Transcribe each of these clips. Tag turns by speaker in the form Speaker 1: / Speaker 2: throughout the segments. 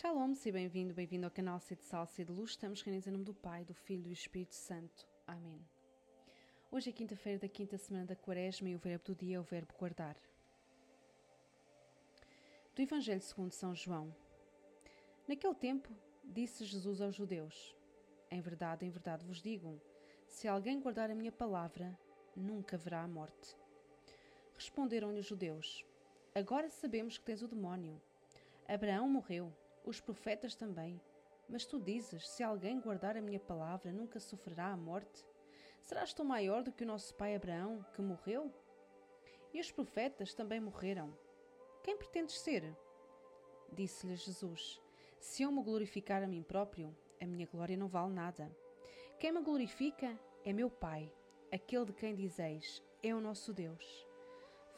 Speaker 1: Shalom, se bem-vindo, bem-vindo ao canal C de Salsa e de Luz. Estamos reunidos em nome do Pai, do Filho e do Espírito Santo. Amém. Hoje é quinta-feira da quinta semana da Quaresma e o verbo do dia é o verbo guardar. Do Evangelho segundo São João. Naquele tempo, disse Jesus aos judeus: Em verdade, em verdade vos digo, se alguém guardar a minha palavra, nunca verá a morte. Responderam-lhe os judeus: Agora sabemos que tens o demónio. Abraão morreu os profetas também. Mas tu dizes: se alguém guardar a minha palavra, nunca sofrerá a morte? Serás tu maior do que o nosso pai Abraão, que morreu? E os profetas também morreram. Quem pretendes ser? Disse-lhe Jesus: Se eu me glorificar a mim próprio, a minha glória não vale nada. Quem me glorifica é meu Pai, aquele de quem dizeis: É o nosso Deus.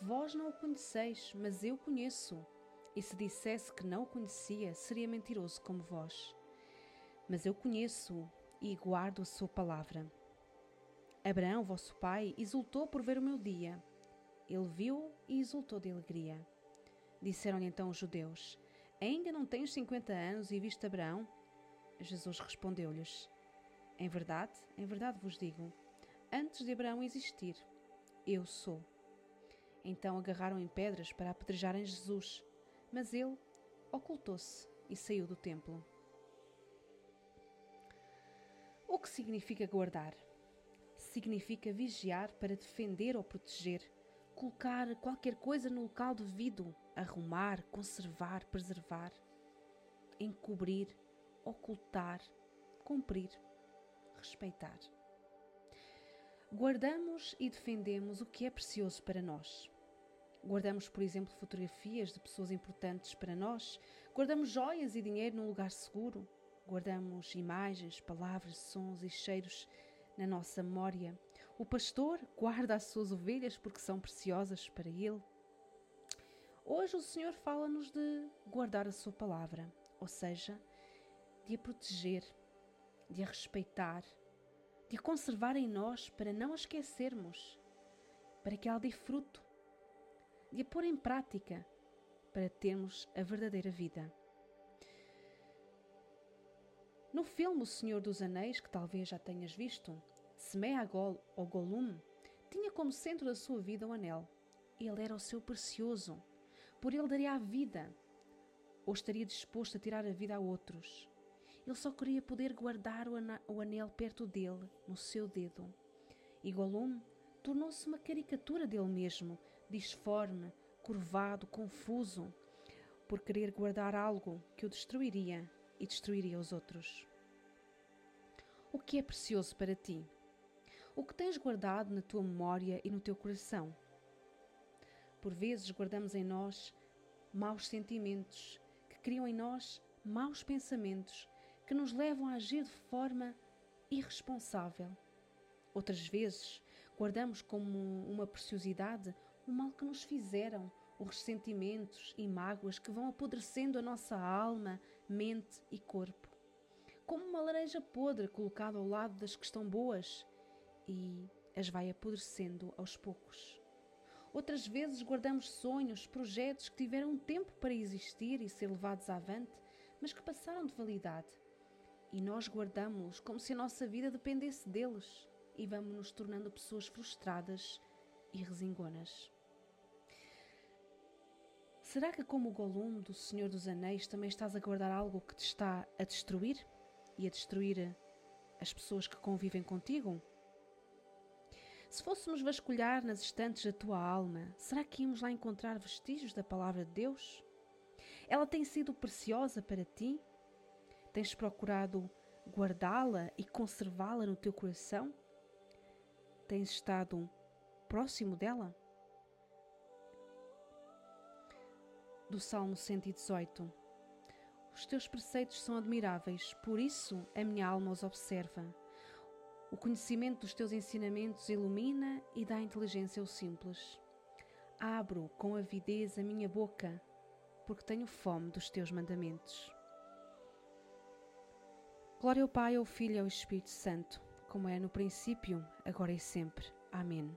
Speaker 1: Vós não o conheceis, mas eu conheço e se dissesse que não o conhecia, seria mentiroso como vós. Mas eu conheço-o e guardo a sua palavra. Abraão, vosso pai, exultou por ver o meu dia. Ele viu e exultou de alegria. Disseram-lhe então os judeus: Ainda não tens cinquenta anos e viste Abraão? Jesus respondeu-lhes: Em verdade, em verdade vos digo, antes de Abraão existir, eu sou. Então agarraram em pedras para apedrejarem Jesus. Mas ele ocultou-se e saiu do templo. O que significa guardar? Significa vigiar para defender ou proteger, colocar qualquer coisa no local devido, arrumar, conservar, preservar, encobrir, ocultar, cumprir, respeitar. Guardamos e defendemos o que é precioso para nós. Guardamos, por exemplo, fotografias de pessoas importantes para nós, guardamos joias e dinheiro num lugar seguro, guardamos imagens, palavras, sons e cheiros na nossa memória. O pastor guarda as suas ovelhas porque são preciosas para ele. Hoje o Senhor fala-nos de guardar a sua palavra, ou seja, de a proteger, de a respeitar, de a conservar em nós para não a esquecermos, para que ela dê fruto de a pôr em prática para termos a verdadeira vida. No filme O Senhor dos Anéis, que talvez já tenhas visto, Smeagol ou Gollum tinha como centro da sua vida o anel. Ele era o seu precioso. Por ele daria a vida. Ou estaria disposto a tirar a vida a outros. Ele só queria poder guardar o anel perto dele, no seu dedo. E Gollum tornou-se uma caricatura dele mesmo, disforme, curvado, confuso, por querer guardar algo que o destruiria e destruiria os outros. O que é precioso para ti? O que tens guardado na tua memória e no teu coração? Por vezes guardamos em nós maus sentimentos que criam em nós maus pensamentos que nos levam a agir de forma irresponsável Outras vezes, guardamos como uma preciosidade o mal que nos fizeram, os ressentimentos e mágoas que vão apodrecendo a nossa alma, mente e corpo. Como uma laranja podre colocada ao lado das que estão boas e as vai apodrecendo aos poucos. Outras vezes guardamos sonhos, projetos que tiveram tempo para existir e ser levados avante, mas que passaram de validade. E nós guardamos-los como se a nossa vida dependesse deles e vamos nos tornando pessoas frustradas e resingonas. Será que, como o Gollum do Senhor dos Anéis, também estás a guardar algo que te está a destruir e a destruir as pessoas que convivem contigo? Se fôssemos vasculhar nas estantes da tua alma, será que íamos lá encontrar vestígios da palavra de Deus? Ela tem sido preciosa para ti? Tens procurado guardá-la e conservá-la no teu coração? Tens estado próximo dela? Do Salmo 118 Os teus preceitos são admiráveis, por isso a minha alma os observa. O conhecimento dos teus ensinamentos ilumina e dá inteligência ao simples. Abro com avidez a minha boca, porque tenho fome dos teus mandamentos. Glória ao Pai, ao Filho e ao Espírito Santo como é no princípio, agora e sempre. Amém.